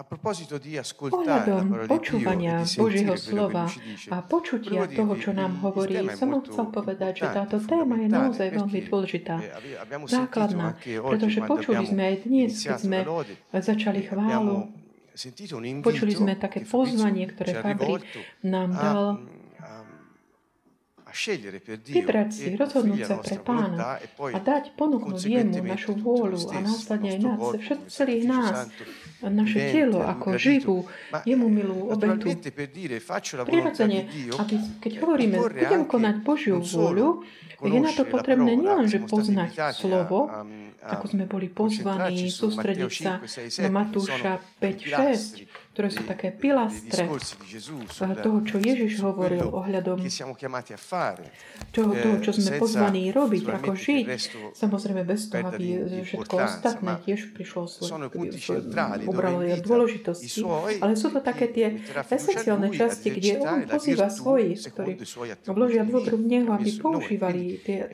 Ohľadom počúvania Božieho slova a počutia toho, čo nám hovorí, som chcel povedať, že táto téma je naozaj veľmi dôležitá, základná, pretože počuli sme aj dnes, keď sme začali chválu, počuli sme také pozvanie, ktoré Fabri nám dal vybrať si, rozhodnúť sa pre pána a dať, ponúknuť jemu našu vôľu a následne aj nás, všet, nás, naše telo ako živú, jemu milú obetu. Prirodzene, aby, keď hovoríme, budem konať Božiu vôľu, je na to potrebné nielenže poznať slovo, ako sme boli pozvaní, sústrediť sa na Matúša 5.6, ktoré sú také pilastre toho, čo Ježiš hovoril ohľadom toho, toho, čo sme pozvaní robiť, ako žiť. Samozrejme bez toho, aby všetko ostatné tiež prišlo svoje, ubralo dôležitosti. Ale sú to také tie esenciálne časti, kde on pozýva svojich, ktorí vložia dôveru v Neho, aby používali tie,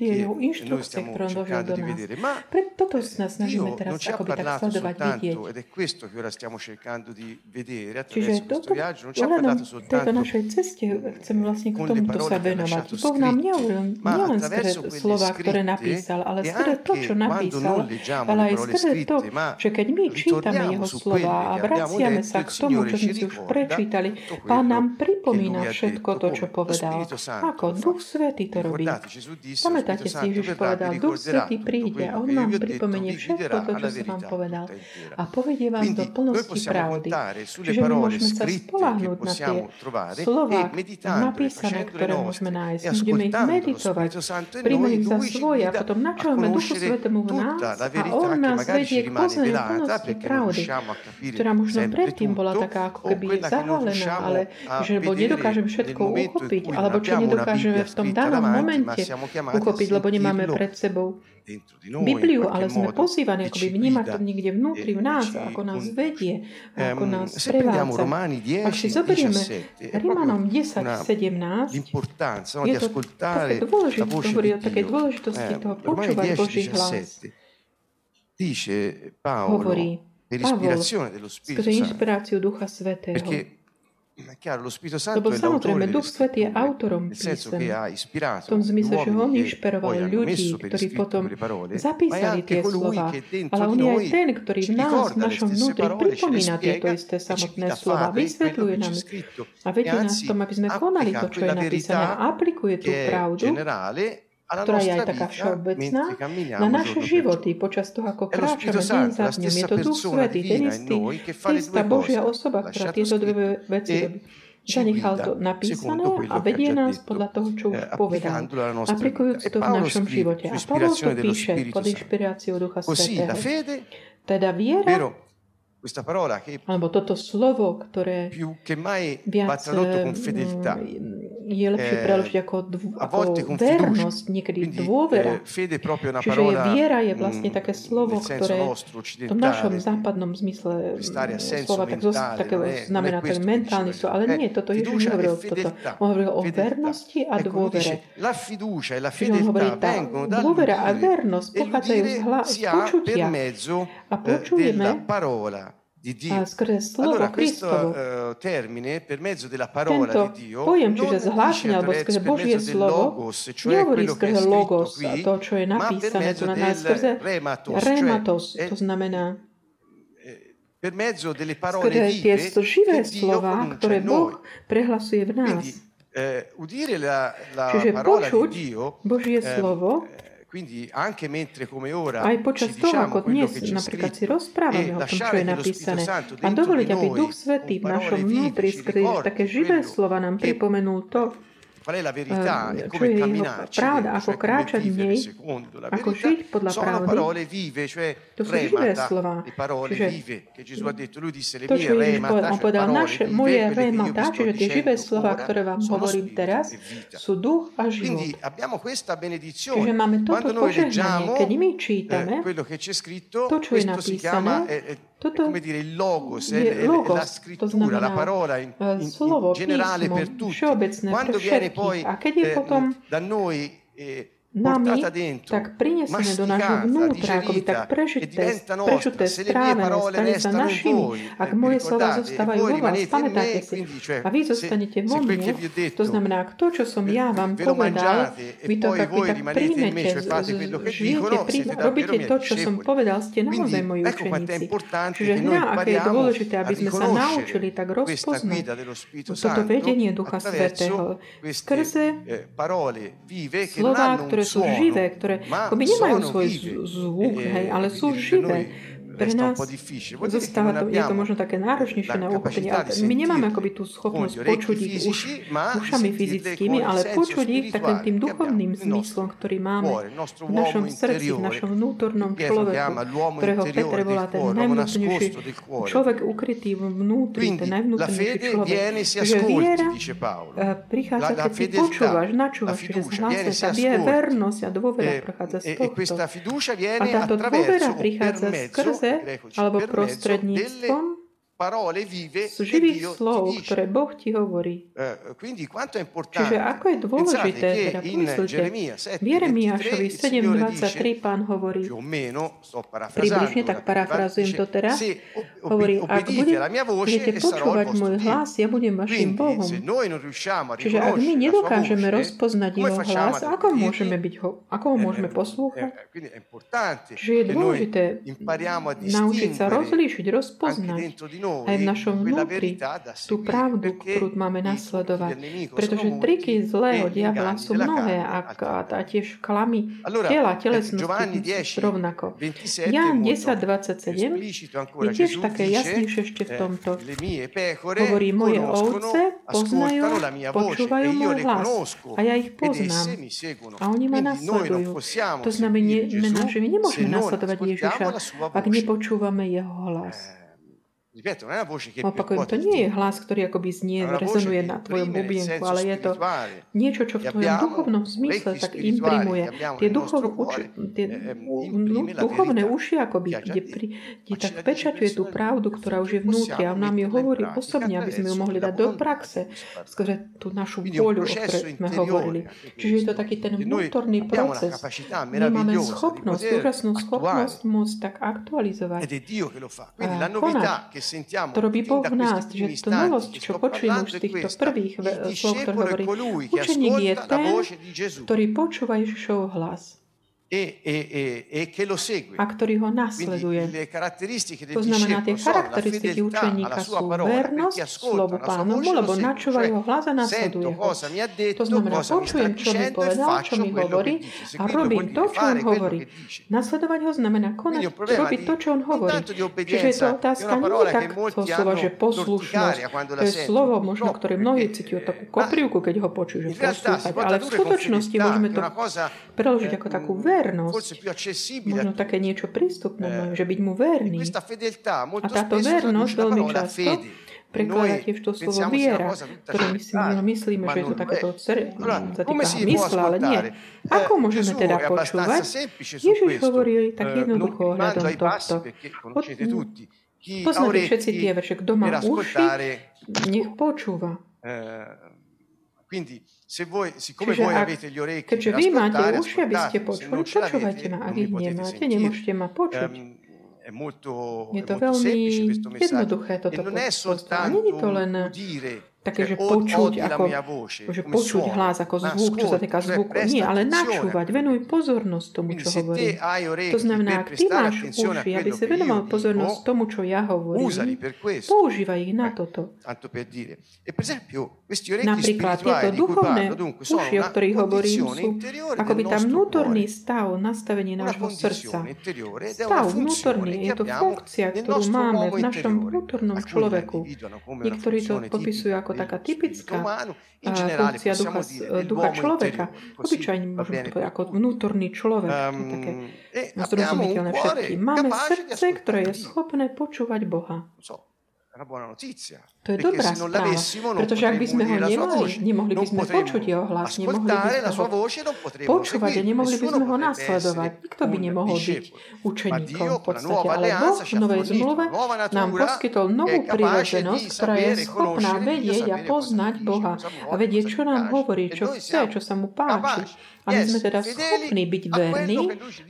tie jeho inštrukcie, ktoré on vložil do nás. Pre toto nás snažíme teraz akoby tak sledovať, vidieť. Čiže toto, len na tejto našej ceste chceme vlastne k tomuto sa venovať. Boh nám nielen, nielen skrze slova, ktoré napísal, ale skrze to, čo napísal, ale aj skrze to, že keď my čítame jeho slova a vraciame sa k tomu, čo sme si už prečítali, Pán nám pripomína všetko to, čo povedal. Ako? Duch Svetý to robí. Pamätáte si, Ježiš povedal, Duch Svetý príde a On nám pripomenie všetko to, čo som vám povedal a povedie vám do plnosti pravdy. Čiže my môžeme sa spolahnuť na tie slova napísané, ktoré môžeme nájsť. Budeme ich meditovať, príjme ich za svoje a potom načujeme Duchu Svetému v nás a On nás vedie k poznaniu plnosti pravdy, ktorá možno predtým bola taká ako keby zahalená, ale že lebo nedokážeme všetko uchopiť, alebo čo nedokážeme v tom danom momente uchopiť, lebo nemáme pred sebou Bibliu, ale sme pozývaní akoby vnímať to niekde vnútri v nás, ako nás vedie, ako nás prevádza. Ak si zoberieme Rimanom 10, 17, je to také dôležité, hovorí o takej dôležitosti toho počúvať Boží hlas. Dice Paolo, hovorí, per ispirazione dello Spirito Santo. Lebo samozrejme, Duch Svetý je autorom písem. V tom zmysle, že on inšpiroval ľudí, ktorí potom zapísali tie slova. Ale on je aj ten, ktorý v nás, v našom vnútri, pripomína tieto isté samotné slova, vysvetľuje nám a vedie nás tom, aby sme konali to, čo je napísané, aplikuje tú pravdu ktorá je aj taká všeobecná, na naše životy počas toho, ako kráčame deň za dňom. Je to Duch Svetý, ten istý, istá Božia osoba, ktorá tieto dve veci robí. Zanechal to napísané a vedie nás podľa toho, čo už povedal, aplikujúc to v našom živote. A Pavol to píše pod inšpiráciou Ducha Svetého. Teda viera, questa parola che alebo toto slovo, ktoré più che mai viac, con eh, fedeltà. Mm, je lepšie preložiť ako, dv- ako vernosť, niekedy dôvera. Čiže parola, viera je vlastne také slovo, ktoré v tom našom západnom zmysle mm, slova tak, mentale, takého znamená to mentálny sú, ale nie, toto je Ježiš hovoril toto. On hovoril o vernosti a dôvere. Čiže on hovorí, tá dôvera a vernosť pochádzajú z, hla, z počutia a počujeme di Dio. Eh, allora questo uh, termine per mezzo della parola Tento di Dio pojem, čiže zhlášenie alebo skrze Božie slovo, logos, cioè nehovorí skrze logos, qui, to, čo je napísané tu na nás, skrze rematos, rematos cioè, to znamená eh, per mezzo delle parole skrze tie živé slova, ktoré Boh prehlasuje v nás. Quindi, eh, udire la, la Čiže parola počuť di Dio, Božie eh, slovo, aj počas toho, ako dnes napríklad si rozprávame o tom, čo je napísané, a dovoliť, aby Duch Svetý v našom vnútri skrze také živé slova nám pripomenul to, čo je jeho pravda, ako kráčať v nej, ako žiť podľa pravdy, to sú živé slova. Čiže to, čo Ježiš povedal, on povedal, naše, moje remata, čiže tie živé slova, ktoré vám hovorím teraz, sú duch a život. Čiže máme toto požehnanie, keď my čítame, to, čo je napísané, come dire, il logos, je è- è- è logos, la to scrittura, la znamená, parola in, eh, in- in slovo, generale písmo, per tutti. všeobecné pre Quando viene všetkých. poi A keď je eh, potom da noi eh, nami tak prinesené do nášho vnútra, akoby tak prežité, prečuté, strávené, stane sa našimi. Ak moje slova zostávajú vo vás, pamätáte si. A vy zostanete vo mne, to znamená, ak to, čo som ja vám povedal, vy to poi tak, príjmete, žijete, siete davvero robíte to, čo som povedal, ste naozaj moji učeníci. Čiže hľa, aké je dôležité, aby sme sa naučili tak rozpoznať toto vedenie Ducha Svetého skrze eh, parole ktoré sú živé, ktoré akoby nemajú svoj zvuk, E- hej, ale e sú per živé. Pre nás zostáva to, je to možno také náročnejšie na uchopenie, my nemáme akoby tú schopnosť počuť ich už ušami fyzickými, ale počuť ich takým tým duchovným zmyslom, ktorý máme v našom srdci, v našom vnútornom človeku, ktorého Peter volá ten najvnútornejší človek ukrytý vnútri, ten najvnútornejší človek. se Takže viera eh, prichádza, keď si počúvaš, načúvaš, čiže sa vie ascolti. vernosť a dôvera E, prichádza z e, e tohto. A táto dôvera prichádza mezzo, skrze alebo prostredníctvom z živých Dio slov, ktoré Boh ti hovorí. Eh. Čiže ako je dôležité, teda in pomyslite, Geremia 7, v Jeremiášovi 23 il Signore 7.23 dice, pán hovorí, približne tak parafrazujem to teraz, hovorí, ak budete e il počúvať môj hlas, ja budem vašim Bohom. Čiže ak my nedokážeme rozpoznať jeho hlas, ako môžeme, byť ho, ako ho Eh, môžeme eh, poslúchať? è importante Čiže je dôležité naučiť sa rozlíšiť, rozpoznať aj v našom vnútri tú pravdu, ktorú máme nasledovať. Pretože triky zlého e gli diabla sú mnohé a, a, tiež klamy tela, eh, telesnosti Giovanni sú 10, rovnako. 27 Jan è molto 10.27 esplicito je tiež také jasnejšie ešte v eh, tomto. Hovorí, moje ovce poznajú, e počúvajú io môj hlas a ja ich poznám. A oni ma nasledujú. To znamená, že my nemôžeme nasledovať Ježiša, ak nepočúvame jeho hlas. Opakujem, to nie je hlas, ktorý akoby znie, rezonuje na tvojom bubienku, ale je to niečo, čo v tvojom duchovnom zmysle tak imprimuje. Tie, duchov, uči, tie eh, la duchovné uši, akoby, kde, pri, kde tak pečaťuje tú pravdu, ktorá už je vnútri a on nám ju hovorí osobne, aby sme ju mohli la dať do praxe skrze tú našu vôľu, o ktorej sme hovorili. Čiže je to taký ten noi vnútorný proces. My máme schopnosť, úžasnú schopnosť môcť tak aktualizovať. a konať. To robí Boh v nás, že tú che čo sto počujem parlando už z týchto prvých ve- slov, ktoré hovorí, učeník je ten, ktorý počúva Ježišov hlas e, e- e- e che lo segue. a ktorý ho nasleduje. To znamená, tie charakteristiky učeníka sú vernosť slovu lo lebo seguono. načúva jeho hlas a nasleduje ho. To znamená, počujem, čo mi e povedal, čo mi hovorí a robím to, čo on hovorí. Nasledovať ho znamená konať, robiť to, čo on hovorí. Čiže je to otázka nie tak to molti slova, že poslušnosť. To je slovo, možno, purtroppo, ktoré mnohí cítia takú eh, koprivku, keď ho počujú, že poslúchať. Ale v skutočnosti môžeme to preložiť eh, ako takú mm, vernosť. Možno také niečo prístupné, Eh, že byť mu E verný. fedeltà A táto vernosť veľmi často. E prekladá tiež to slovo viera, ktoré my si myslíme, že je to takéto si può mysle, ale nie. Ako Eh, môžeme teda počúvať? Ježiš hovorí tak Eh, jednoducho ohľadom tohto. Poznáte všetci tie verše, kto má uši, nech počúva. Quindi voi, siccome Čiže voi ak, avete gli orecchi keďže vy máte uši, aby ste počuli, počúvajte ma. Ak ich nemáte, nemôžete ma počuť. Ehm, è molto, Je è to molto veľmi semplice questo messaggio jednoduché e toto non è soltanto udire také, že počuť ako, že počuť hlas ako zvuk, čo sa týka zvuku. Nie, ale načúvať, venuj pozornosť tomu, čo hai To znamená, ak ty máš uši, aby si venoval pozornosť dico, tomu, čo ja hovorím, používaj ich na Eh, toto. E Napríklad tieto duchovné uši, o ktorých hovorím, sú akoby tam vnútorný stav, nastavenie nášho srdca. Stav vnútorný, je to funkcia, ktorú máme v našom vnútornom človeku. Niektorí to popisujú ako taká typická funkcia ducha, dire ducha človeka. Obyčajne môžeme to povedať ako vnútorný človek. to je také Ehm, e abbiamo un zrozumiteľné všetkým. Máme srdce, ktoré je schopné počúvať Boha. Non so, una buona notizia. To je dobrá non správa, non pretože ak by sme ho nemali, nemohli by non sme počuť jeho hlas, nemohli by sme ho počúvať a nemohli by sme ho nasledovať. Nikto by nemohol byť učeníkom v podstate. Ale Boh v Novej zmluve nám poskytol novú di ktorá je schopná vedieť a poznať Boha a vedieť, čo nám hovorí, čo chce, čo sa mu páči. A my sme teda schopní byť verní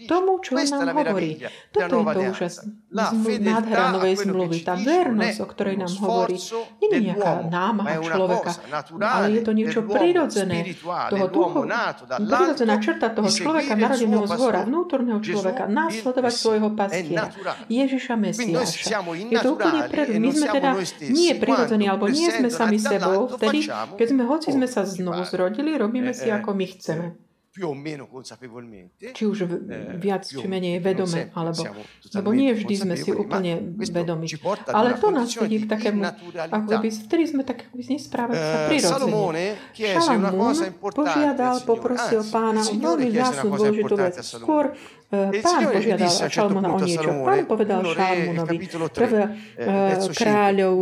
tomu, čo nám hovorí. Toto je to alleanza. úžas, La zmlu- fedeltà nádhera novej zmluvy. Tá vernosť, o ktorej nám hovorí, nie je nejaká námaha človeka, ale je to niečo prirodzené, toho nato prirodzená črta toho človeka narodeného z hora, vnútorného človeka, následovať svojho pastiera. Ježiša Mesiáša. Je to úplne preto. e My sme teda nie prirodzení, alebo nie sme sami nati sebou, vtedy, keď sme, hoci sme sa znovu zrodili, robíme Eh, si eh, ako my chceme. Più o meno consapevolmente. Či už eh, viac, či menej vedome, alebo... Lebo nie vždy sme si úplne vedomi. Ale to nás vedie di k takému, ako by, vtedy sme tak by nesprávať sa Eh, prirodzene. Šalamún požiadal, poprosil Anzi, pána veľmi cosa dôležitú vec. Skôr eh, il pán požiadal disse a un certo Šalmona o niečo. Pán povedal uno re, Šalmunovi, capitolo 3, prvé verso 5, kráľov,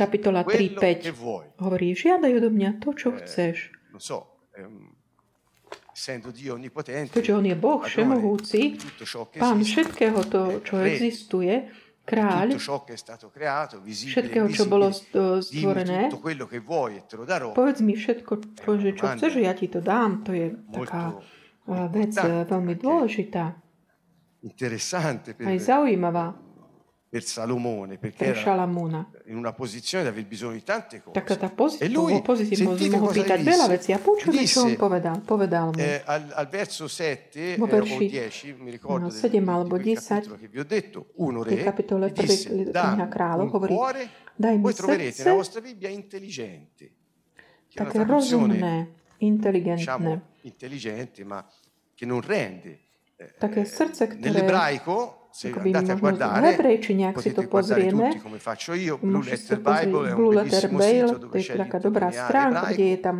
kapitola quello 3.5, che vuoi. hovorí, žiadaj odo mňa to, čo chceš. Non so, ehm, essendo Dio onnipotente, Keďže on je Boh všemohúci, pán všetkého to, čo existuje, kráľ všetkého, čo bolo dimmi stvorené, e povedz mi všetko, čo, chceš, ja ti to dám. To je taká eh, vec eh, veľmi dôležitá, aj zaujímavá per Salomone, perché pre era in una posizione di aver bisogno di tante cose. Taká tá E lui, sentite mohol pýtať veľa vecí. A počujme, čo on Disse, povedal. Povedal mu. Eh, al, al verso 7 Vo eh, o verši, 10, mi ricordo no, del- 7 di alebo quel 10, capitolo che vi ho detto, uno re, kapitole gli prvej disse, kniha dammi kráľov hovorí, cuore, daj mi voi troverete srdce nella vostra Bibbia intelligente. Také rozumné, inteligentné. diciamo, intelligente, ma che non rende. Také srdce, ktoré Nell'ebraico, se ako by andate a možno v hebrejčine, ak si to pozrieme, Môžete sa pozrieť Blue Letter sito to je taká dobrá stránka, kde je tam,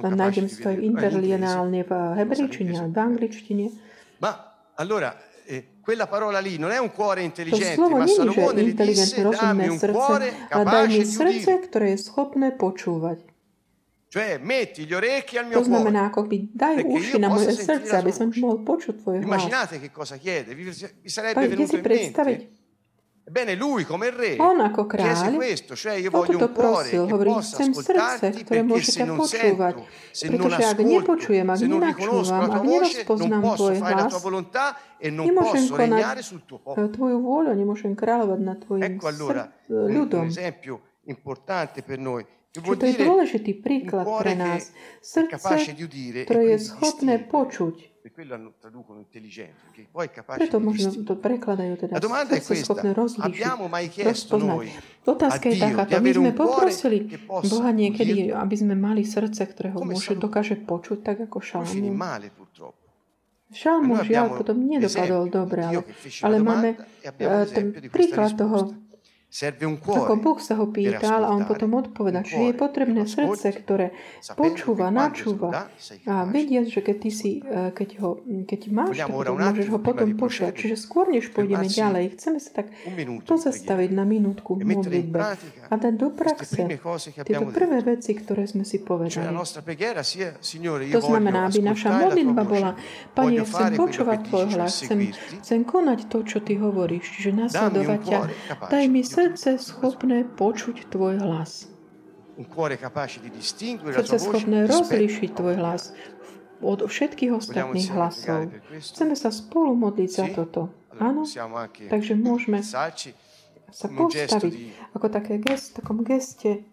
nájdem si di to aj vederlo, in inglese. interlineálne v hebrejčine, inglese. v angličtine. Ma allora, eh, quella parola lì non è un cuore intelligente, slovo ma Salomone gli disse, dammi un srdce, cuore ale daj mi capace di srdce, udire. ktoré je schopné počúvať. To cuore. znamená, ako by daj Perché uši io na posso moje sentire srdce, la aby sua som voce. mohol počuť tvoj hlas. Immaginate che cosa chiede, vi, vi sarebbe Poi venuto si in predstaviť, mente. Ebbene, lui come re on ako chiese kráľ questo, cioè io voglio toto un cuore prosil, che hovorí, possa chcem srdce, ascoltarti ktoré perché môže se ťa non počúvať. sento, se non Pretože ak ascolto, nepočujem, ak se non riconosco nenačúvam, la tua ak voce, non nerozpoznám posso tvoj fare la hlas, tua volontà e non nemôžem posso konať regnare sul tuo eh, popolo. tvoju vôľu, nemôžem kráľovať nad tvojim Ecco allora srd- un, un ľudom. esempio importante per noi, vuol to je dôležitý príklad pre nás. Srdce, udire e ktoré je schopné počuť. Capace Preto možno to prekladajú teda srdce schopné rozlíšiť, rozpoznať. Otázka je takáto. My sme poprosili Boha niekedy, aby sme mali srdce, ktoré ho Come môže, dokáže počuť, tak ako Šalamún. Noi žiaľ potom nedopadol dobre, ale, ale máme e eh, ten príklad toho, ako Boh sa ho pýtal a on potom odpovedal, čiže je potrebné srdce, ktoré počúva, načúva a vediac, že keď, ty si, eh, keď, ho, keď máš, tak potom môžeš ho potom počúvať. Čiže skôr, než pôjdeme ďalej, chceme sa tak pozastaviť na minútku v e modlitbe a dať do praxe tieto prvé veci, ktoré sme si povedali. To znamená, aby naša modlitba bola, Pane, chcem počúvať Tvoj hlas, chcem, chcem konať to, čo Ty hovoríš, čiže nasledovať ťa. Daj mi di srdce schopné počuť Tvoj hlas. Srdce schopné rozlíšiť Tvoj hlas od všetkých ostatných hlasov. Chceme sa spolu modliť za toto. Áno? Takže môžeme sa postaviť ako také gest, takom geste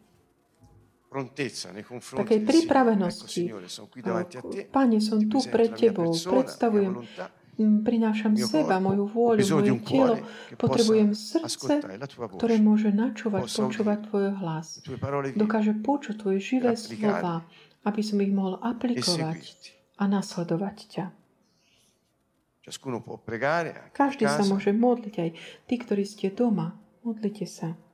takej pripravenosti. Pane, som tu pred Tebou, predstavujem, prinášam seba, moju vôľu, moje telo. Potrebujem srdce, ktoré môže načúvať, počúvať Tvoj hlas. Dokáže počuť Tvoje živé slova, aby som ich mohol e aplikovať a nasledovať ťa. Každý sa môže modliť, aj tí, ktorí ste doma. Modlite sa. Signore,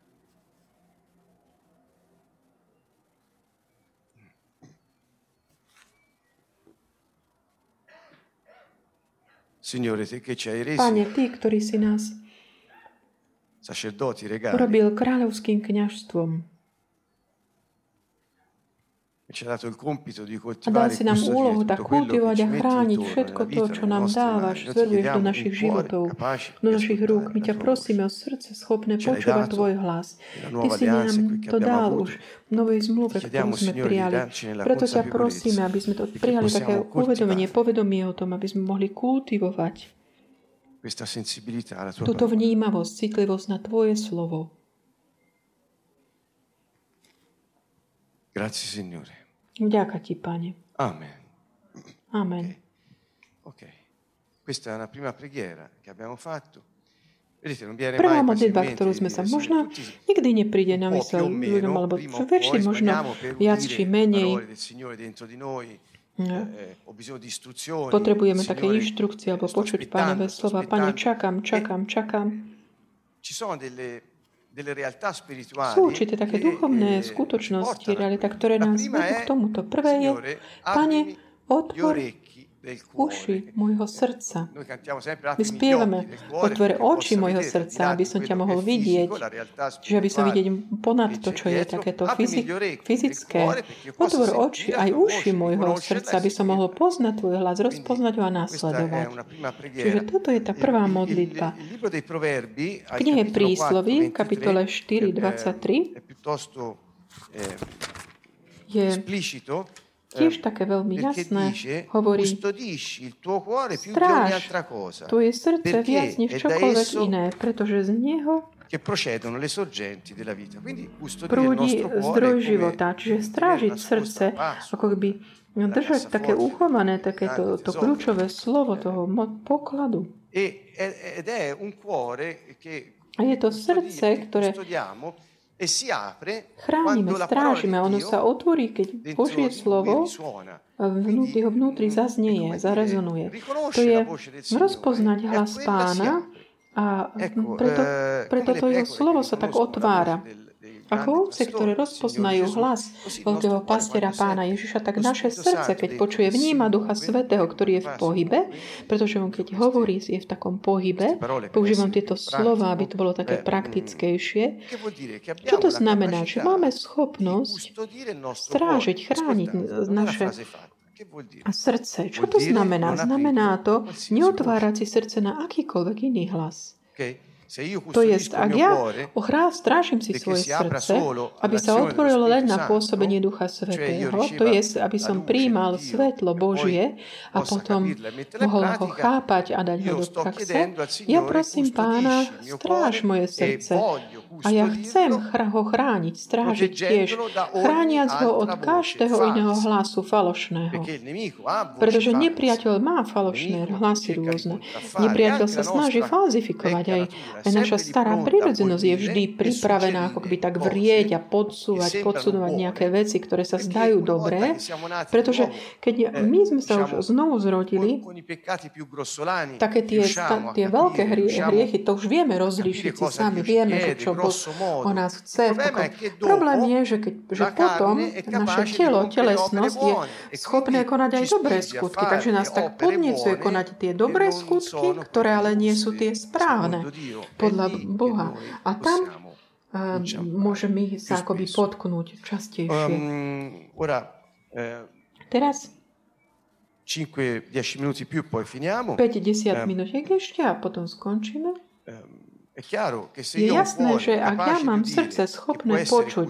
te che ci hai resi Pane, Ty, ktorý si nás urobil kráľovským kňažstvom ci ha dato il compito di a dal coltivare e si nám úlohu tak kultivovať a chrániť všetko to, čo nám dávaš, zveruješ do našich životov, do našich rúk. My ťa prosíme o srdce schopné počúvať Tvoj hlas. Ty si nám to dal už v novej zmluve, ktorú sme prijali. Preto ťa prosíme, aby sme to e prijali také uvedomenie, coltivare povedomie o tom, aby sme mohli kultivovať túto vnímavosť, citlivosť na Tvoje slovo. Grazie Signore. Vďaka Ti, Pane. Amen. Amen. Ok, questa è una prima preghiera che abbiamo fatto. Vedete, non viene Prvá modlitba, ktorú sme sa možno nikdy nepríde na mysel ľuďom, alebo poi možno viac či menej. No. Eh. Potrebujeme také inštrukcie alebo počuť pánové slova. Pane, čakám, E čakám, čakám. ci sono delle, Sú určité také che, duchovné eh, skutočnosti, realita, ktoré nás vedú k tomuto. Prvé je, Pane, otvor uši môjho srdca. My spievame, otvore oči môjho srdca, aby som ťa mohol vidieť, fisico, la realtà že aby som vidieť ponad to, čo je takéto fyzické. Otvor oči aj uši môjho srdca, aby som mohol poznať Tvoj hlas, rozpoznať ho a následovať. Čiže toto je tá prvá modlitba. V knihe capitolo 4, Prísloví, 23, kapitole che, 4, eh, 23, è piuttosto eh, je tiež eh, také veľmi jasné. Hovorí, stráž tvoje srdce viac než čokoľvek iné, pretože z neho che procedono le sorgenti della vita. Quindi custodire il nostro cuore života. Čiže strážiť srdce, ako keby držať také uchované, takéto to kľúčové slovo toho mo- pokladu. E- ed è un cuore che A je to srdce, ktoré e chránime, strážime. Ono sa otvorí, keď Božie slovo vnútri, ho vnútri Quindi, zaznieje, dire, zarezonuje. To je rozpoznať e hlas pána a preto, eh, preto to jeho slovo sa tak otvára. Grande ovce, ktoré rozpoznajú hlas veľkého pastiera pána Ježiša, tak naše srdce, keď počuje, vníma Ducha Svetého, ktorý je v pohybe, pretože on keď hovorí, je v takom pohybe, používam tieto slova, aby to bolo také eh, mm, praktickejšie. Čo to znamená? Že máme schopnosť strážiť, chrániť naše a srdce. Čo to znamená? Znamená to neotvárať si srdce na akýkoľvek iný hlas. To je, ak ja ochrá, strážim si svoje srdce, aby sa otvorilo len na pôsobenie Ducha Svetého, to je, aby som Dio svetlo Božie a potom e mohol ho chápať a dať ho do praxe. Ja prosím Pána, stráž moje e srdce. A ja chcem ho chrániť, strážiť tiež, chrániac ho od každého iného hlasu falošného. Pretože nepriateľ má falošné hlasy rôzne. Nepriateľ sa snaží falzifikovať. Aj naša sempre stará prírodzenosť je vždy pripravená ako keby tak vrieť a podsúvať, podsudovať nejaké veci, ktoré sa zdajú dobré. di Pretože keď eh, my sme sa už znovu zrodili, také tie, tie veľké hrie, hriechy, to už vieme rozlíšiť si sami, vieme, že čo Boh o nás chce. Problém je, že, keď, že potom naše telo, telesnosť je e schopné konať aj dobré skutky, takže nás tak podnecuje konať tie dobré skutky, ktoré ale nie sú tie správne podľa Boha. A tam uh, diciamo, môže mi sa akoby potknúť častejšie. Um, ora eh, Teraz 5-10 minuti più poi finiamo. 5-10 minútiek ešte a potom skončíme. Ehm, è chiaro che se Je jasné, že ak ja mám srdce schopné počuť,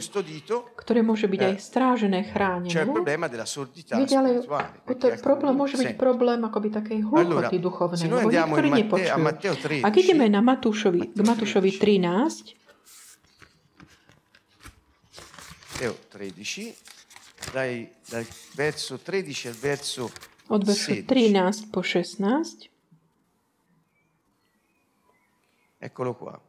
ktoré môže byť Eh, aj strážené, chránené, ale spirituale. to problém môže byť problém akoby takej hluchoty duchovnej, lebo niektorí nepočujú. Matteo 13, Ak ideme na Matúšovi, k Matúšovi 13, Matteo 13, dai, dal verso 13 al verso od veršu 16. 13 po 16, Eccolo qua.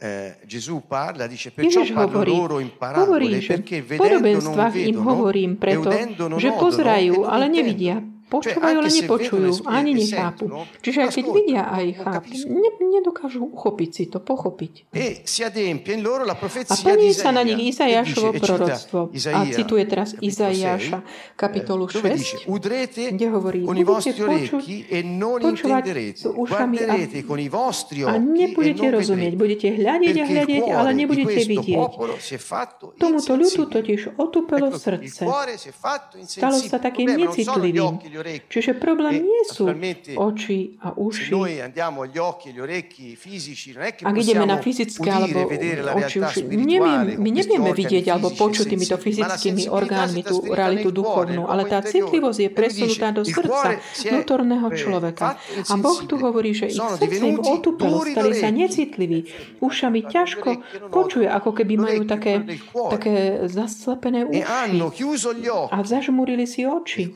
Eh, Gesù parla, dice, perciò Ježiš parlo hovorí, loro in hovorí, parabole, že perché v vedendo non podobenstvách im vedono hovorím e preto, udendo non že pozerajú, ale nevidia, počúvajú, ale nepočujú, ani nechápu. Čiže aj keď vidia, aj chápu, ne, nedokážu uchopiť si to, pochopiť. E a plní sa na nich Izajašovo proroctvo. A cituje teraz Izaiáša, kapitolu 6, eh, kde hovorí, budete počuť, e počúvať s ušami a, a nebudete rozumieť. Budete hľadiť a hľadiť, ale nebudete vidieť. Tomuto ľudu totiž otúpelo srdce. Stalo sa takým necitlivým. Čiže problém nie sú oči a uši. Ak ideme na fyzické alebo oči, uši, neviem, my nevieme vidieť alebo počuť týmito fyzickými orgánmi tú realitu duchovnú, ale tá citlivosť je presunutá do srdca vnútorného človeka. A Boh tu hovorí, že ich srdce im otúpelo, stali sa necitliví, ušami ťažko počuje, ako keby majú také, také zaslepené uši a zažmurili si oči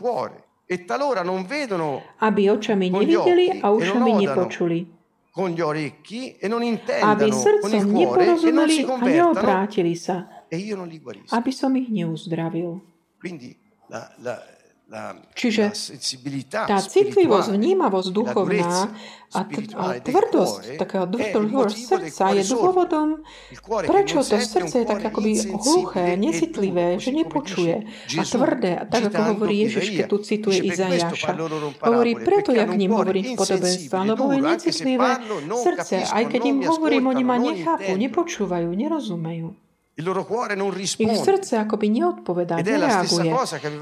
e talora non vedono aby očami nevideli a ušami nepočuli. Con gli orecchi e non aby srdcom neporozumeli a neobrátili sa. E io non li guarisco. Aby som ich neuzdravil. Quindi la, la, Čiže tá citlivosť, vnímavosť duchovná a, t- a tvrdosť, taká tvrdosť srdca je dôvodom, prečo to srdce je tak akoby hluché, necitlivé, že nepočuje. a tvrdé, tak ako hovorí Ježiš, keď tu cituje Izajaša. Hovorí, preto ja k ním hovorím v podobenstve, lebo je necitlivé. srdce, aj keď im hovorím, oni ma nechápu, nepočúvajú, nerozumejú. Ich srdce akoby neodpovedá, nereaguje.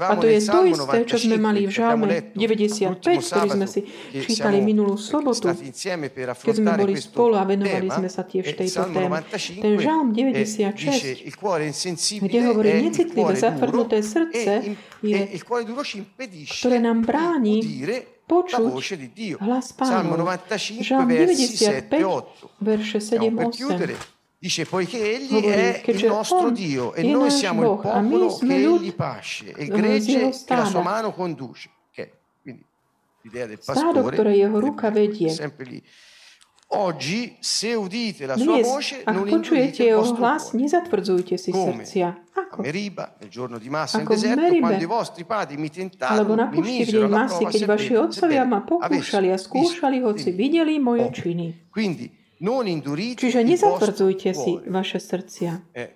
A to je to isté, čo sme mali v Žalme 95, ktorý sme si čítali minulú sobotu, keď sme boli spolu a venovali sme sa tiež tejto téme. Ten Žalm 96, kde hovorí, necitlivé, zatvrdnuté srdce je, ktoré nám bráni počuť hlas Pánu. Žalm 95, verše 7-8. Dice, poiché egli è il nostro Dio e noi siamo il popolo che egli pasce e il gregge che la sua mano conduce. Okay. Quindi l'idea del pastore è sempre lì. Oggi, se udite la sua voce, ak počujete jeho hlas, nezatvrdzujte si srdcia. Ako? Meriba, nel giorno di massa in deserto, quando i vostri padri mi Alebo na púšti v deň masy, keď vaši otcovia ma pokúšali a skúšali, hoci videli moje činy. Quindi, Čiže nezatvrdzujte si vaše srdcia. Eh,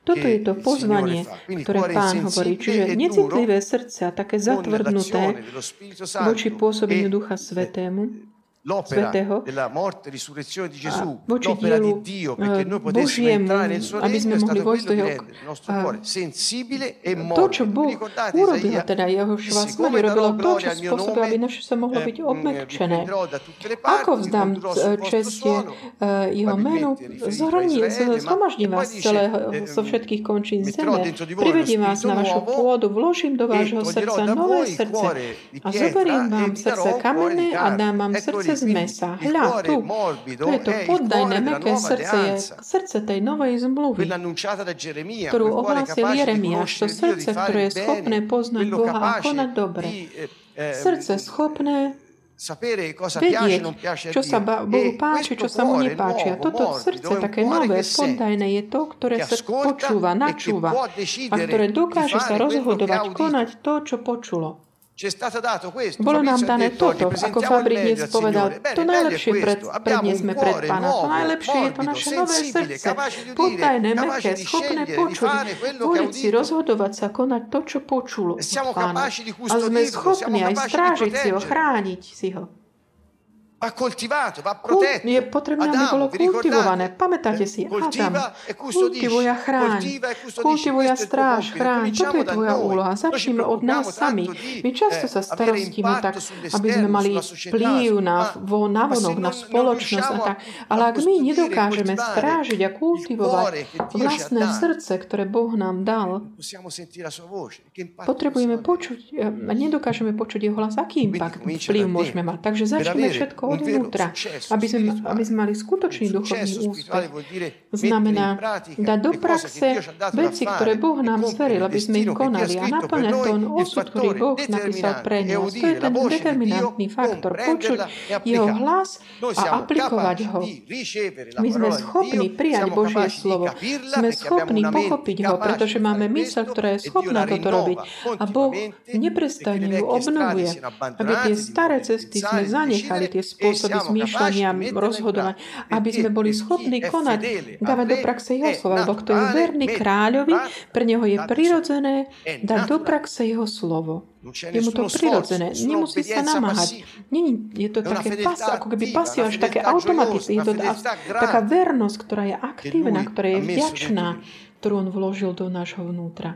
Toto je to pozvanie, ktoré pán hovorí. Čiže necitlivé srdcia, také zatvrdnuté voči pôsobeniu Ducha Svetému, l'opera Svetého, della morte e risurrezione di Gesù, voči l'opera di Dio perché noi potessimo Božiemu, entrare nel suo regno è stato quello di rendere il nostro cuore sensibile e morbido. Vi ricordate Isaia? teda jeho šva smrť come robilo darò to, čo spôsobilo, aby naše sa mohlo byť eh, obmekčené. da tutte le Ako vzdám čest eh, jeho menu, zhromaždím e vás celého, eh, zo všetkých končín zeme, privedím vás na vašu pôdu, vložím do e vášho srdca nové srdce a zoberiem e vám srdce kamenné a dám vám srdce z Eccoli, mesa. il Hľa, tu, to je to il poddajné, meké srdce, je srdce tej novej zmluvy, ktorú ohlásil Jeremiáš, to srdce, ktoré je schopné poznať Boha a konať dobre. eh, eh, Srdce schopné sapere cosa piace e vedieť, non piace čo sa. Bohu E páči, čo sa mu nepáči. A toto srdce také nové, poddajné, je to, ktoré sa počúva, e načúva a ktoré dokáže sa rozhodovať, konať to, čo počulo. Bolo nám dané toto, ako presentiamo il Fabri meglio dnes al povedal, to najlepšie pred, predniesme pred Pána. To najlepšie je to naše nové srdce, capace meké, schopné počuť, voliť si, rozhodovať sa, konať to, čo počulo od Pána. A sme schopní aj strážiť si ho, chrániť si ho. Je potrebné, aby bolo kultivované. Pamätáte si, Adam, e kultivuje a chráň, e kultivuje a stráž, chráň. Toto je tvoja úloha. Začneme od nás sami. My často eh, sa avere starostíme tak, aby sme mali vplyv na, vo, na non spoločnosť a tak. Ale ak my nedokážeme strážiť a kultivovať vlastné srdce, ktoré Boh nám dal, impatto potrebujeme počuť, a nedokážeme počuť jeho hlas, aký impact, vplyv môžeme mať. Takže začneme všetko od vnútra, aby sme, aby sme mali skutočný duchovný úspech. Znamená dať do praxe veci, ktoré Boh nám zveril, aby sme ich konali a naplňať ten osud, ktorý Boh napísal pre nás. To je ten determinantný faktor. Počuť jeho hlas a aplikovať ho. My sme schopní prijať Božie slovo. Sme schopní pochopiť ho, pretože máme mysel, ktorá je schopná toto robiť. A Boh neprestane ju obnovuje. Aby tie staré cesty sme zanechali, tie spôsoby zmýšľania, rozhodovať, aby sme boli schopní konať, dávať do praxe jeho slova, lebo kto je verný kráľovi, pre neho je prirodzené dať do praxe jeho slovo. Je mu to prirodzené. Nemusí sa namáhať. Nie, je to také pas, ako keby pasív, až také automaticky. Je to taká vernosť, ktorá je aktívna, ktorá je vďačná, ktorú on vložil do nášho vnútra.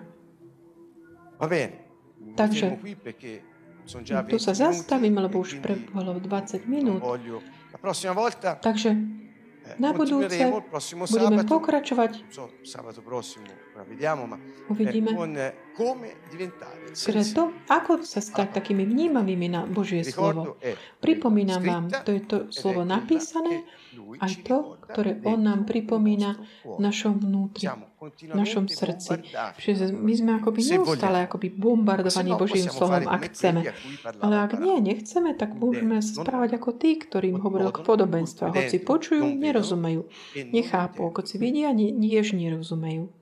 Takže tu sa zastavím, lebo už prebolo 20 minút. Takže eh, na budúce budeme pokračovať. Uvidíme. Preto, ako sa stať takými vnímavými na Božie slovo. Pripomínam vám, to je to slovo napísané, aj to, ktoré On nám pripomína v našom vnútri, v našom srdci. Čiže my sme akoby neustále akoby bombardovaní Božím slovom, ak chceme. Ale ak nie, nechceme, tak môžeme sa správať ako tí, ktorým hovoril k podobenstva. Hoci počujú, nerozumejú. Nechápu. Hoci vidia, tiež nerozumejú.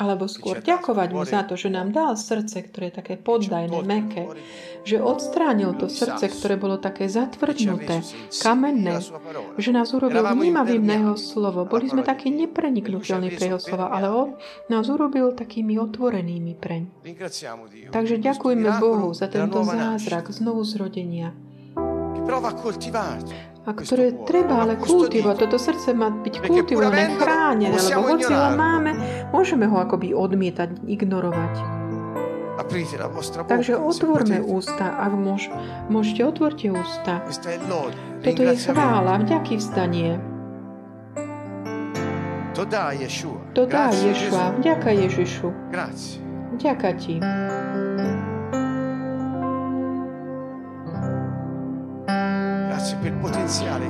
alebo skôr ďakovať mu za to, že nám dal srdce, ktoré je také poddajné, meké, že odstránil to srdce, ktoré bolo také zatvrdnuté, kamenné, že nás urobil vnímavým na jeho slovo. Boli sme takí nepreniknutelní pre jeho slova, ale on nás urobil takými otvorenými preň. Takže ďakujeme Bohu za tento zázrak znovu zrodenia a ktoré treba ale kultivovať. Toto srdce má byť kultivované, chránené, lebo hoci ho máme, môžeme ho akoby odmietať, ignorovať. Takže otvorme ústa, ak môž, môžete, otvorte ústa. Toto je chvála, vďaky vstanie. To dá Ješua. Vďaka Ježišu. Vďaka ti.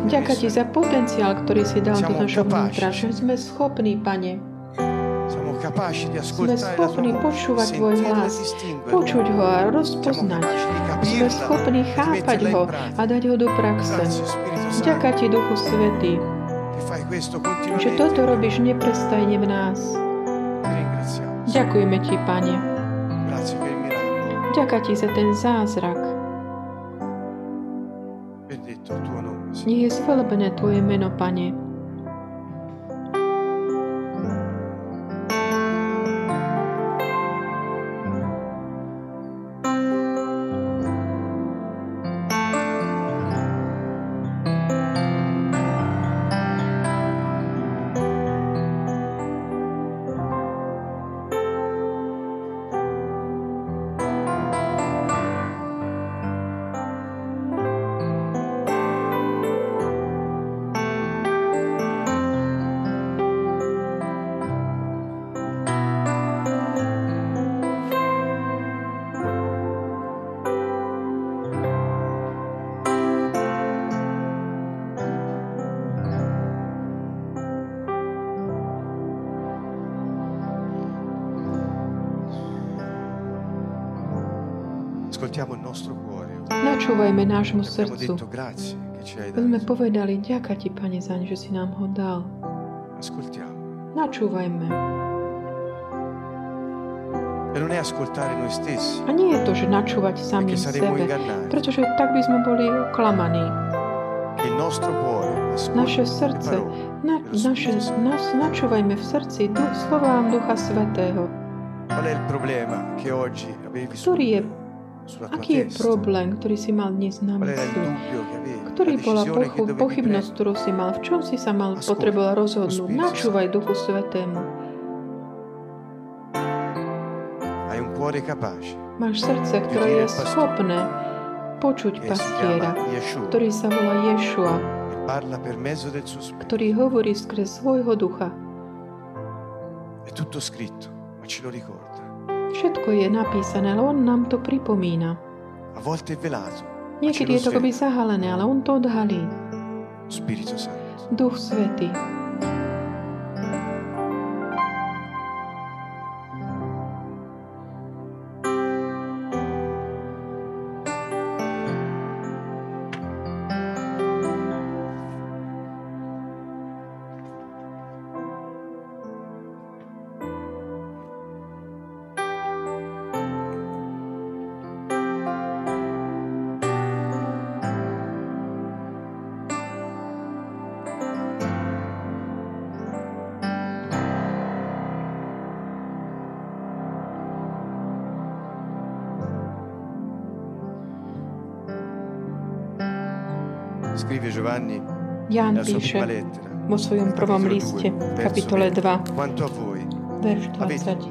Ďakujem ti za potenciál, ktorý si dal do našho vnútra, že sme schopní, Pane, sme schopní počúvať Tvoj hlas, počuť ho a rozpoznať. Sme schopní chápať ho a dať ho do praxe. Ďaká Ti, Duchu Svetý, že toto robíš neprestajne v nás. Ďakujeme Ti, Pane. Ďaká Ti za ten zázrak. Nech je zvelebené Tvoje meno, Pane. Načúvajme nášmu srdcu. Sme povedali, ďaká ti, Pane, zaň, že si nám ho dal. Načúvajme. A nie je to, že načúvať sami sebe, pretože tak by sme boli oklamaní. Naše srdce, na, naše, nás načúvajme v srdci duch, slovám Ducha Svetého. Ktorý je Aký je problém, ktorý si mal dnes na mysli? Ktorý bola pochu, pochybnosť, ktorú si mal? V čom si sa mal potreboval rozhodnúť? Načúvaj Duchu Svetému. Máš srdce, ktoré je schopné počuť pastiera, ktorý sa volá Ješua. ktorý hovorí skrz svojho ducha. Všetko je napísané, ale on nám to pripomína. Niekedy je to akoby zahalené, ale on to odhalí. Duch Svetý. Jan píše vo svojom prvom liste, kapitole 2, verš 20.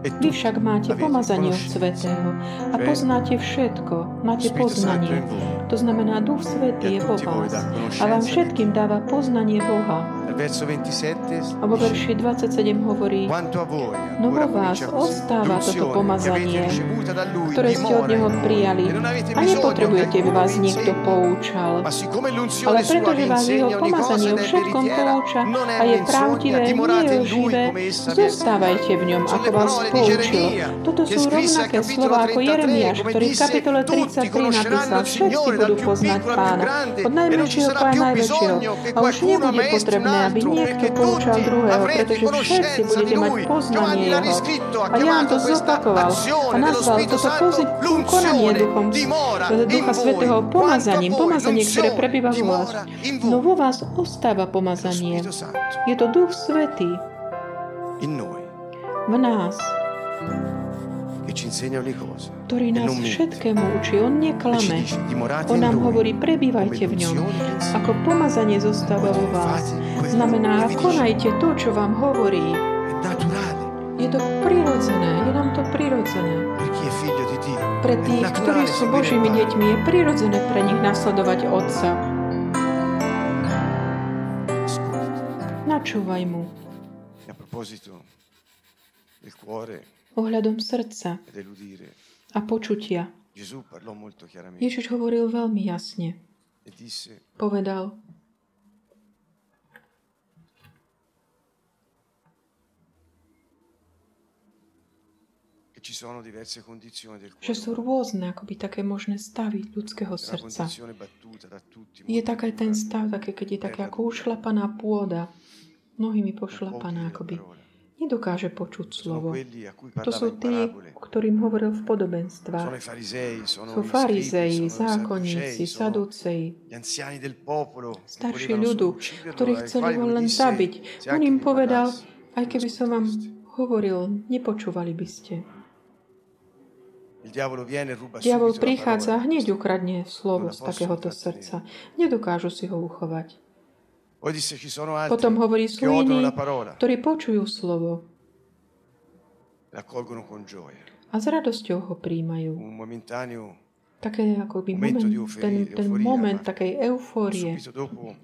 Vy však máte pomazanie od Svetého a poznáte všetko, máte poznanie. To znamená, Duch Svetý je vo vás a vám všetkým dáva poznanie Boha. A vo verši 27 hovorí, no vo vás ostáva toto pomazanie, ktoré ste od Neho prijali a nepotrebujete, aby vás niekto poučal. Ale pretože vás Jeho pomazanie o všetkom pouča a je pravdivé, nie je živé, zostávajte v ňom, ako vás poučil. Toto sú rovnaké slova ako Jeremiáš, ktorý v kapitole 33 napísal, všetci budú poznať Pána, od najmenšieho po najväčšieho. A už nebude potrebné, aby niekto poučal druhého, pretože všetci budete mať poznanie Jeho. A Ján to zopakoval a nazval toto konanie duchom Ducha Svetého pomazaním, pomazanie, ktoré prebýva vo vás. No vo vás ostáva pomazanie. Je to Duch Svetý. V nás ktorý nás všetkému učí. On neklame. On nám hovorí, prebývajte v ňom. Ako pomazanie zostáva vo vás. Znamená, konajte to, čo vám hovorí. Je to prirodzené, je nám to prirodzené. Pre tých, ktorí sú Božími deťmi, je prirodzené pre nich nasledovať Otca. Načúvaj mu. A proposito del cuore, ohľadom srdca a počutia. Ježiš hovoril veľmi jasne. E Povedal, že sú rôzne akoby také možné stavy ľudského srdca. Je tak aj ten stav, také, keď je také ako ušlapaná pôda, nohými pošlapaná akoby nedokáže počuť slovo. To sú tí, ktorým hovoril v podobenstvách. Sú farizei, zákonníci, saduceji, starší ľudu, ktorí chceli ho len zabiť. On im povedal, aj keby som vám hovoril, nepočúvali by ste. Diabol prichádza a hneď ukradne slovo z takéhoto srdca. Nedokážu si ho uchovať. Potom hovorí sú iní, ktorí počujú slovo a s radosťou ho príjmajú. Také ako by moment, ten, ten moment takej eufórie.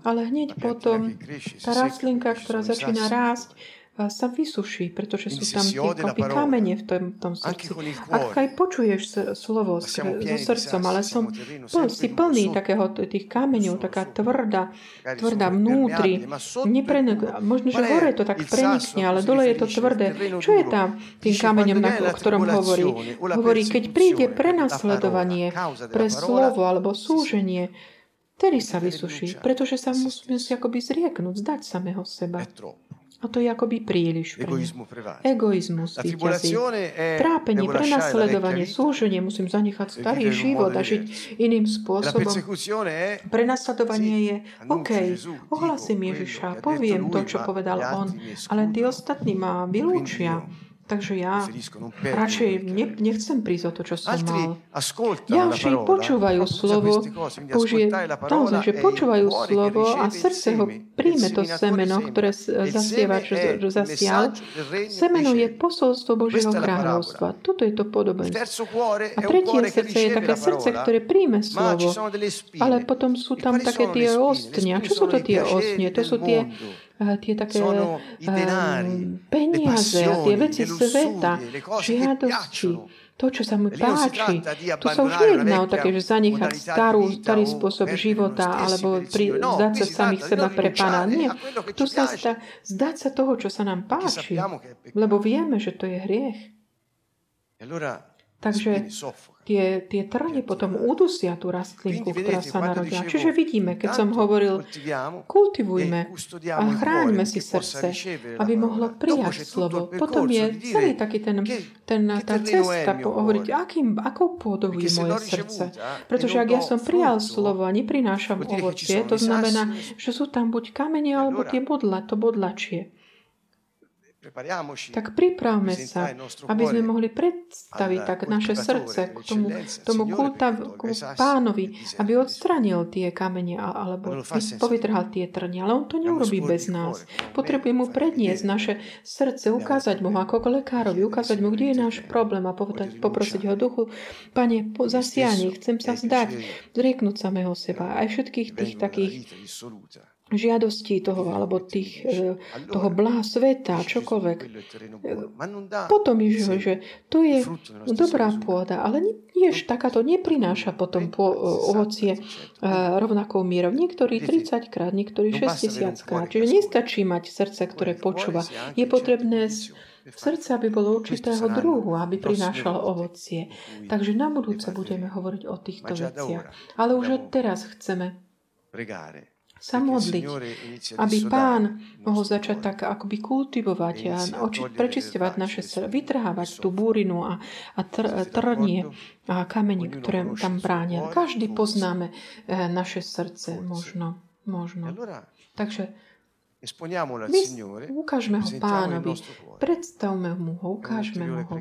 Ale hneď potom tá rastlinka, ktorá začína rásť, sa vysuší, pretože sú tam tie kopy kamene v tom, tom srdci. Ak aj počuješ slovo so srdcom, ale som pl, si plný takého tých kameňov, taká tvrdá, tvrdá vnútri. Neprenik, možno, že hore to tak prenikne, ale dole je to tvrdé. Čo je tam tým kameňom, na, o ktorom hovorí? Hovorí, keď príde prenasledovanie pre slovo alebo súženie, Tedy sa vysuší, pretože sa musí akoby zrieknúť, zdať samého seba. A to je akoby príliš pre Egoizmus víťazí. Trápenie, prenasledovanie, súženie, musím zanechať starý život a žiť iným spôsobom. Prenasledovanie je, OK, ohlasím Ježiša, poviem to, čo povedal on, ale tí ostatní ma vylúčia. Takže ja radšej ne, nechcem prísť o to, čo som mal. Ďalší počúvajú slovo Božie, naozaj, že počúvajú slovo a srdce ho príjme to semeno, ktoré zasievač zasial. Semeno je posolstvo Božieho kráľovstva. Toto je to podobenstvo. A tretie srdce je také srdce, ktoré príjme slovo. Ale potom sú tam také tie ostnia. Čo sú to tie ostnie? To sú tie tie také uh, peniaze a tie veci sveta, žiadosti, to, čo sa mu páči. Tu sa už nejedná o také, že zanechať starú, starý spôsob života alebo pri, zdať sa samých seba pre Pána. Nie. Tu sa zdá, zdať sa toho, čo sa nám páči. Lebo vieme, že to je hriech. Takže tie, tie trne potom udusia tú rastlinku, ktorá sa narodila. Čiže vidíme, keď som hovoril, kultivujme a chráňme si srdce, aby mohlo prijať slovo. Potom je celý taký ten, ten, tá cesta hovoriť, akým, akou pôdou je moje srdce. Pretože ak ja som prijal slovo a neprinášam ovocie, to znamená, že sú tam buď kamene alebo tie bodla, to bodlačie tak pripravme sa, aby sme mohli predstaviť tak naše srdce k tomu, tomu kulta, pánovi, aby odstranil tie kamene alebo povytrhal tie trne. Ale on to neurobí bez nás. Potrebuje mu predniesť naše srdce, ukázať mu ako k lekárovi, ukázať mu, kde je náš problém a povedať, poprosiť ho duchu, Pane, zasiahni, chcem sa zdať, zrieknúť samého seba. Aj všetkých tých takých žiadostí toho, alebo tých, e, toho blá sveta, čokoľvek. Potom je, že to je dobrá pôda, ale nie, takáto neprináša potom po, ovocie e, rovnakou mierou. Niektorí 30 krát, niektorí 60 krát. Čiže nestačí mať srdce, ktoré počúva. Je potrebné srdce, aby bolo určitého druhu, aby prinášalo ovocie. Takže na budúce budeme hovoriť o týchto veciach. Ale už teraz chceme sa modliť, aby Pán mohol začať tak akoby kultivovať a oči, prečistovať naše srdce, vytrhávať tú búrinu a, a tr, trnie a kamene, ktoré tam bránia. Každý poznáme e, naše srdce, možno. možno. Takže my ukážme ho pánovi, predstavme mu ho, ukážme mu ho.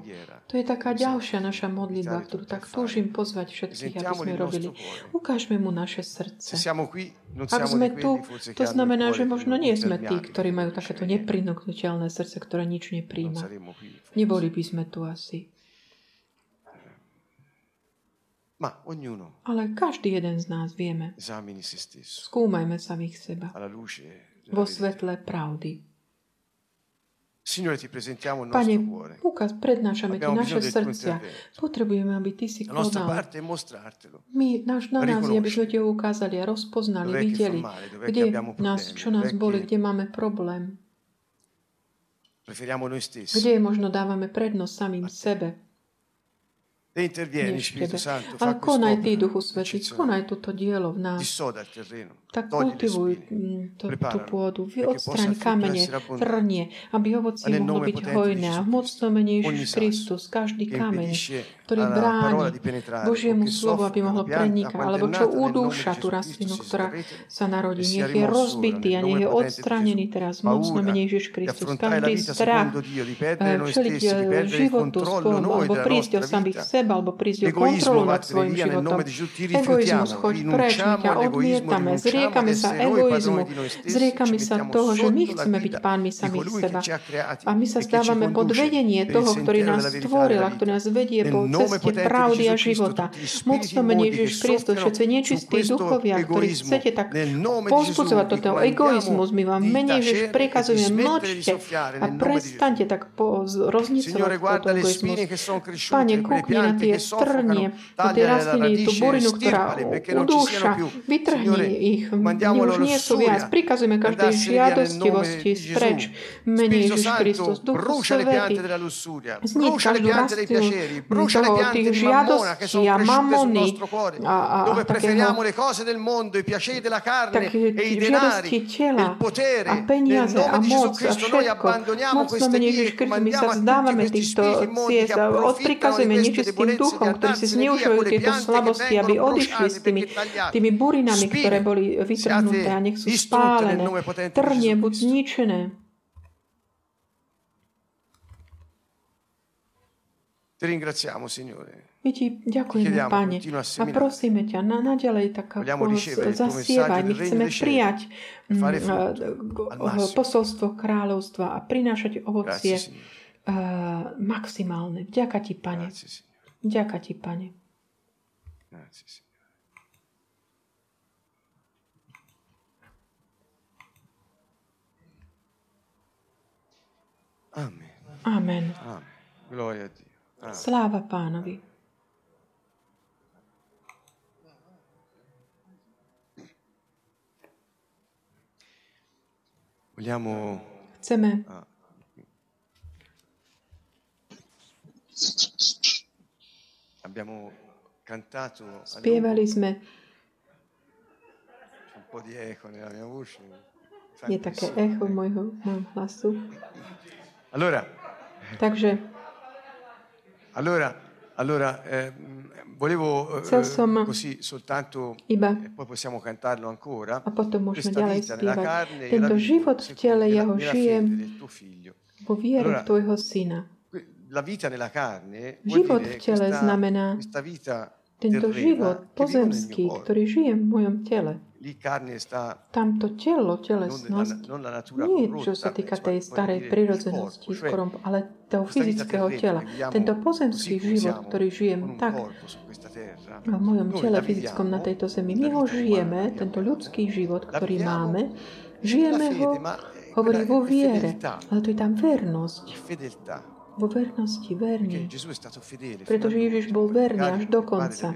To je taká ďalšia naša modlitba, ktorú tak túžim pozvať všetkých, aby sme robili. Ukážme mu naše srdce. Ak sme tu, to znamená, že možno nie sme tí, ktorí majú takéto neprinoknutelné srdce, ktoré nič nepríjma. Neboli by sme tu asi. Ale každý jeden z nás vieme. Skúmajme samých seba vo svetle pravdy. Pane, ukaz, prednášame Ti naše srdcia. Potrebujeme, aby Ty si konal. My, náš, na nás je, aby sme Ti ho ukázali a rozpoznali, videli, kde nás, čo nás boli, kde máme problém. Kde možno dávame prednosť samým sebe než tebe. Ale konaj Ty, Duchu Svetý, konaj toto dielo v nás. Tak kultivuj mm, to, tú pôdu, odstraň kamene, trnie, aby ovocie mohlo byť hojné. A v mocnom mene Ježiš Kristus, každý kameň, ktorý bráni Božiemu slovu, aby mohlo prenikať, alebo čo udúša tú rastlinu, ktorá sa narodí. Nech je rozbitý a nech je odstranený teraz v mocnom mene Ježiš Kristus. Každý strach, všeliť životu spolu, alebo prísť o samých seba, alebo prísť ho kontrolovať svojim životom. Egoizmus, choď preč, my ťa odmietame, zriekame sa egoizmu, zriekame sa toho, že my chceme byť pánmi samých seba. A my sa stávame pod vedenie toho, ktorý nás stvoril a ktorý nás vedie po ceste pravdy a života. Mocno menej Ježiš Kristus, všetci nečistí duchovia, ktorí chcete tak pozbudzovať toto. Egoizmus, my vám menej Ježiš prikazujeme, mlčte a prestaňte tak roznicovať toto egoizmus. Pane, kúkni na tie trnie, na tie rastliny, tú burinu, ktorá udúša, vytrhni ich, už nie sú viac. Prikazujeme každej žiadostivosti spreč, menej Ježiš Kristus, Duchu Svetý, zniť každú rastlinu toho, tých žiadostí a mamony a, a, a takého, takých žiadosti tela a peniaze a moc a všetko. Mocno menej Ježiš Kristus, my sa vzdávame týchto ciest a odprikazujeme nečistým tým duchom, ktorí si zneužívajú tieto slabosti, aby odišli s tými, tými burinami, ktoré boli vytrhnuté a nech sú spálené, trnie buď zničené. Ti ringraziamo, Signore. My ti ďakujeme, Pane, a prosíme ťa, na, naďalej tak zasievaj. My chceme prijať m, mm, posolstvo kráľovstva a prinášať ovocie Grazie, uh, maximálne. Vďaka ti, Pane. Vďaka ti, Pane. Grazie, Amen. Amen. Amen. Gloria a Dio. Sláva pánovi. Chceme cantato Spievali sme. Je také echo môjho, môjho hlasu. Allora, Takže allora, allora eh, volevo eh, così soltanto iba, e poi possiamo cantarlo ancora. A potom môžeme ďalej spievať. Tento život v tele, ja ho žijem vo viere allora, tvojho syna. La vita nella carne život v tele questa, znamená questa vita tento život pozemský, ktorý žije v mojom tele. Tamto telo, telesnosť, nie čo sa týka tej starej prirodzenosti, ale toho fyzického tela. Tento pozemský život, ktorý žijem tak v mojom tele fyzickom na tejto zemi, my ho žijeme, tento ľudský život, ktorý máme, žijeme ho, hovorí vo viere, ale to je tam vernosť vo vernosti verný. Pretože Ježiš bol verný až do konca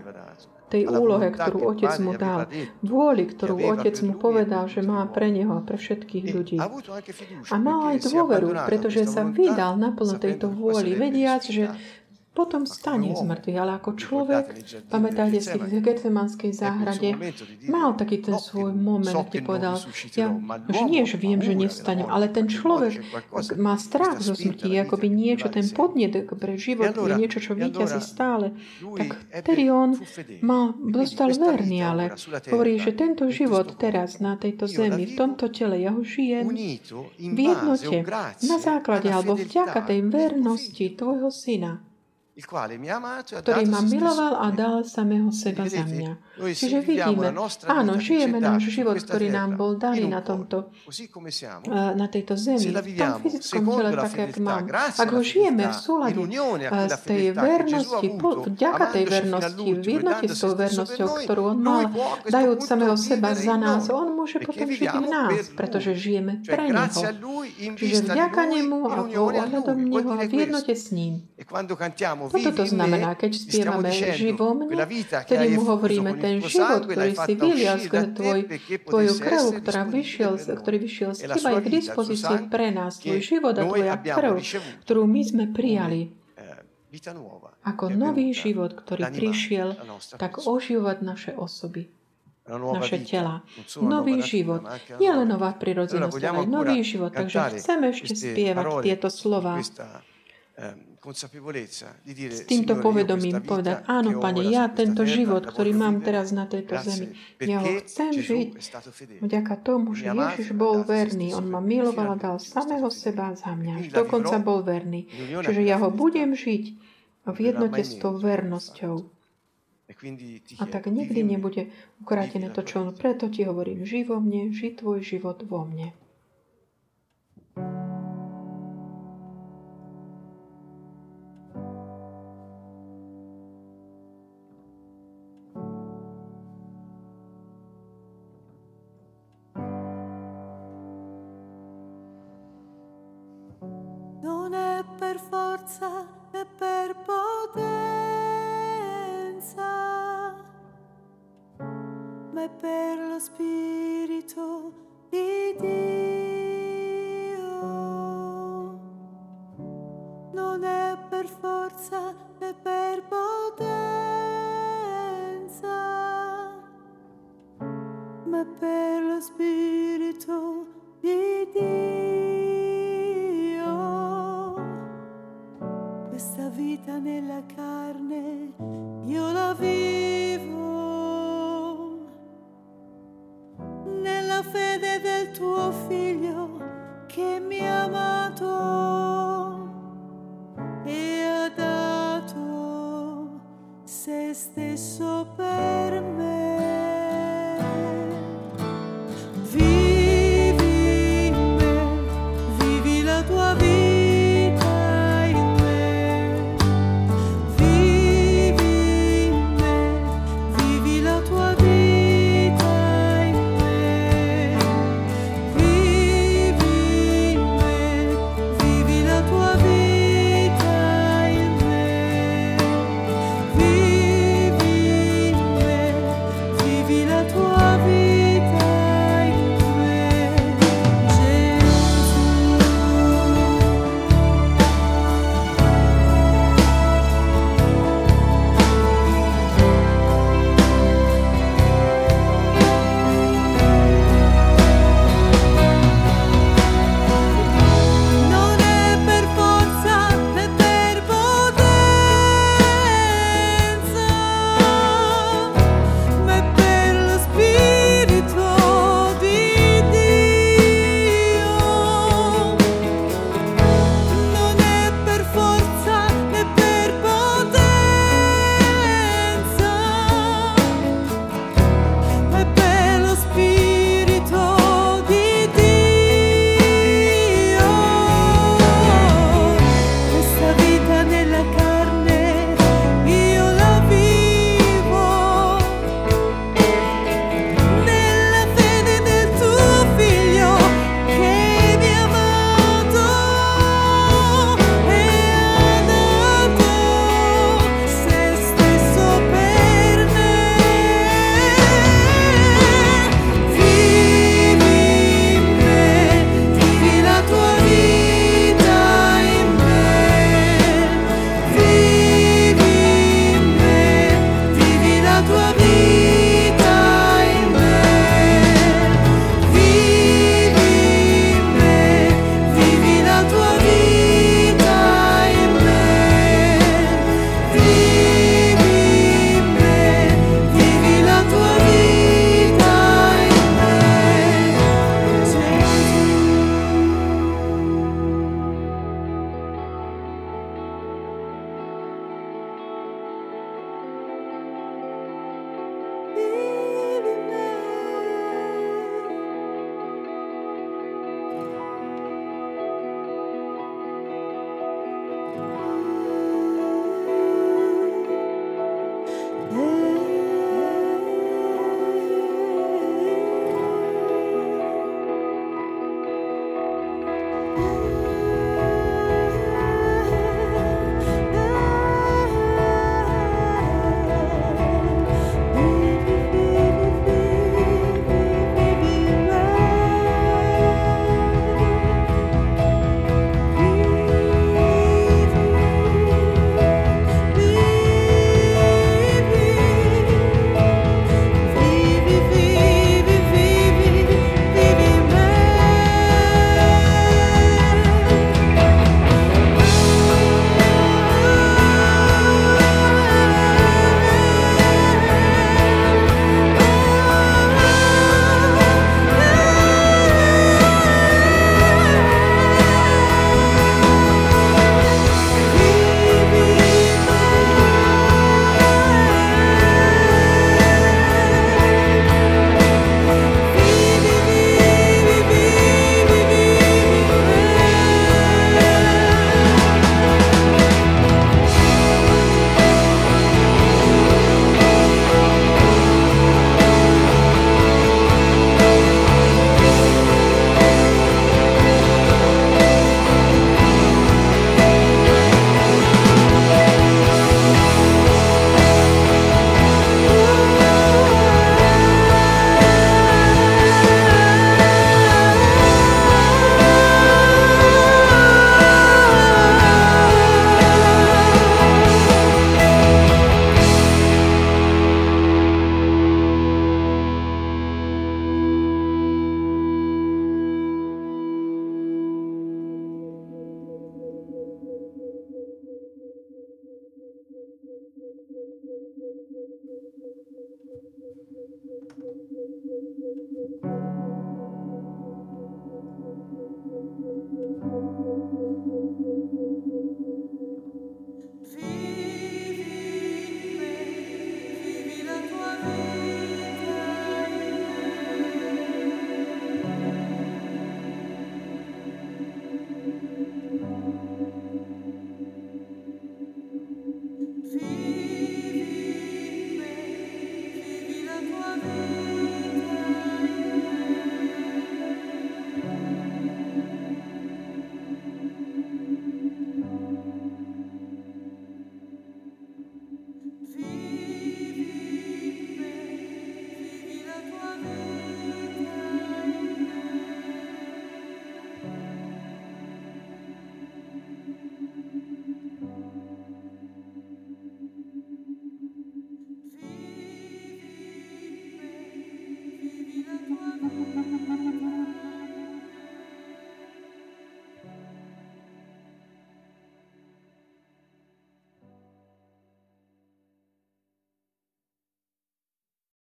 tej úlohe, ktorú Otec mu dal, vôli, ktorú Otec mu povedal, že má pre neho a pre všetkých ľudí. A mal aj dôveru, pretože sa vydal naplno tejto vôli, vediac, že potom stane z mŕtvych. Ale ako človek, pamätáte si, v Getsemanskej záhrade mal taký ten svoj moment, kde povedal, ja že nie, že viem, že nevstanem, ale ten človek má strach zo smrti, ako by niečo, ten podnet pre život je niečo, čo vyťazí stále. Tak vtedy on mal, dostal verný, ale hovorí, že tento život teraz na tejto zemi, v tomto tele, ja ho žijem v jednote, na základe alebo vďaka tej vernosti tvojho syna ktorý ma miloval a dal samého seba za mňa. Čiže vidíme, áno, žijeme náš život, ktorý nám bol daný na, tomto, na tejto zemi, v tom fyzickom tele, tak, jak mám. Ak ho žijeme v súlade z tej vernosti, vďaka tej vernosti, v jednote s tou vernosťou, ktorú on mal, dajúc samého seba za nás, on môže potom žiť v nás, pretože žijeme pre Neho. Čiže vďaka Nemu a ohľadom Neho a v jednote s ním. Toto to znamená, keď spievame živo mne, vtedy mu hovoríme, ten život, ktorý si vylial skrze tvoj, tvoju krv, ktorá vyšiel, ktorý vyšiel z teba, je k dispozícii pre nás. Tvoj život a tvoja krv, ktorú my sme prijali ako nový život, ktorý prišiel, tak oživovať naše osoby naše tela. Nový život. Nie len nová prirodzenosť, ale nový život. Takže chceme ešte spievať tieto slova s týmto povedomím povedať, áno, Pane, ja tento život, ktorý mám teraz na tejto zemi, ja ho chcem žiť vďaka tomu, že Ježiš bol verný. On ma miloval a dal samého seba za mňa. Dokonca bol verný. Čiže ja ho budem žiť v jednote s tou vernosťou. E a tak nikdy nebude ukrátené to, čo on. Preto ti hovorím, živo mne, ži tvoj život vo mne.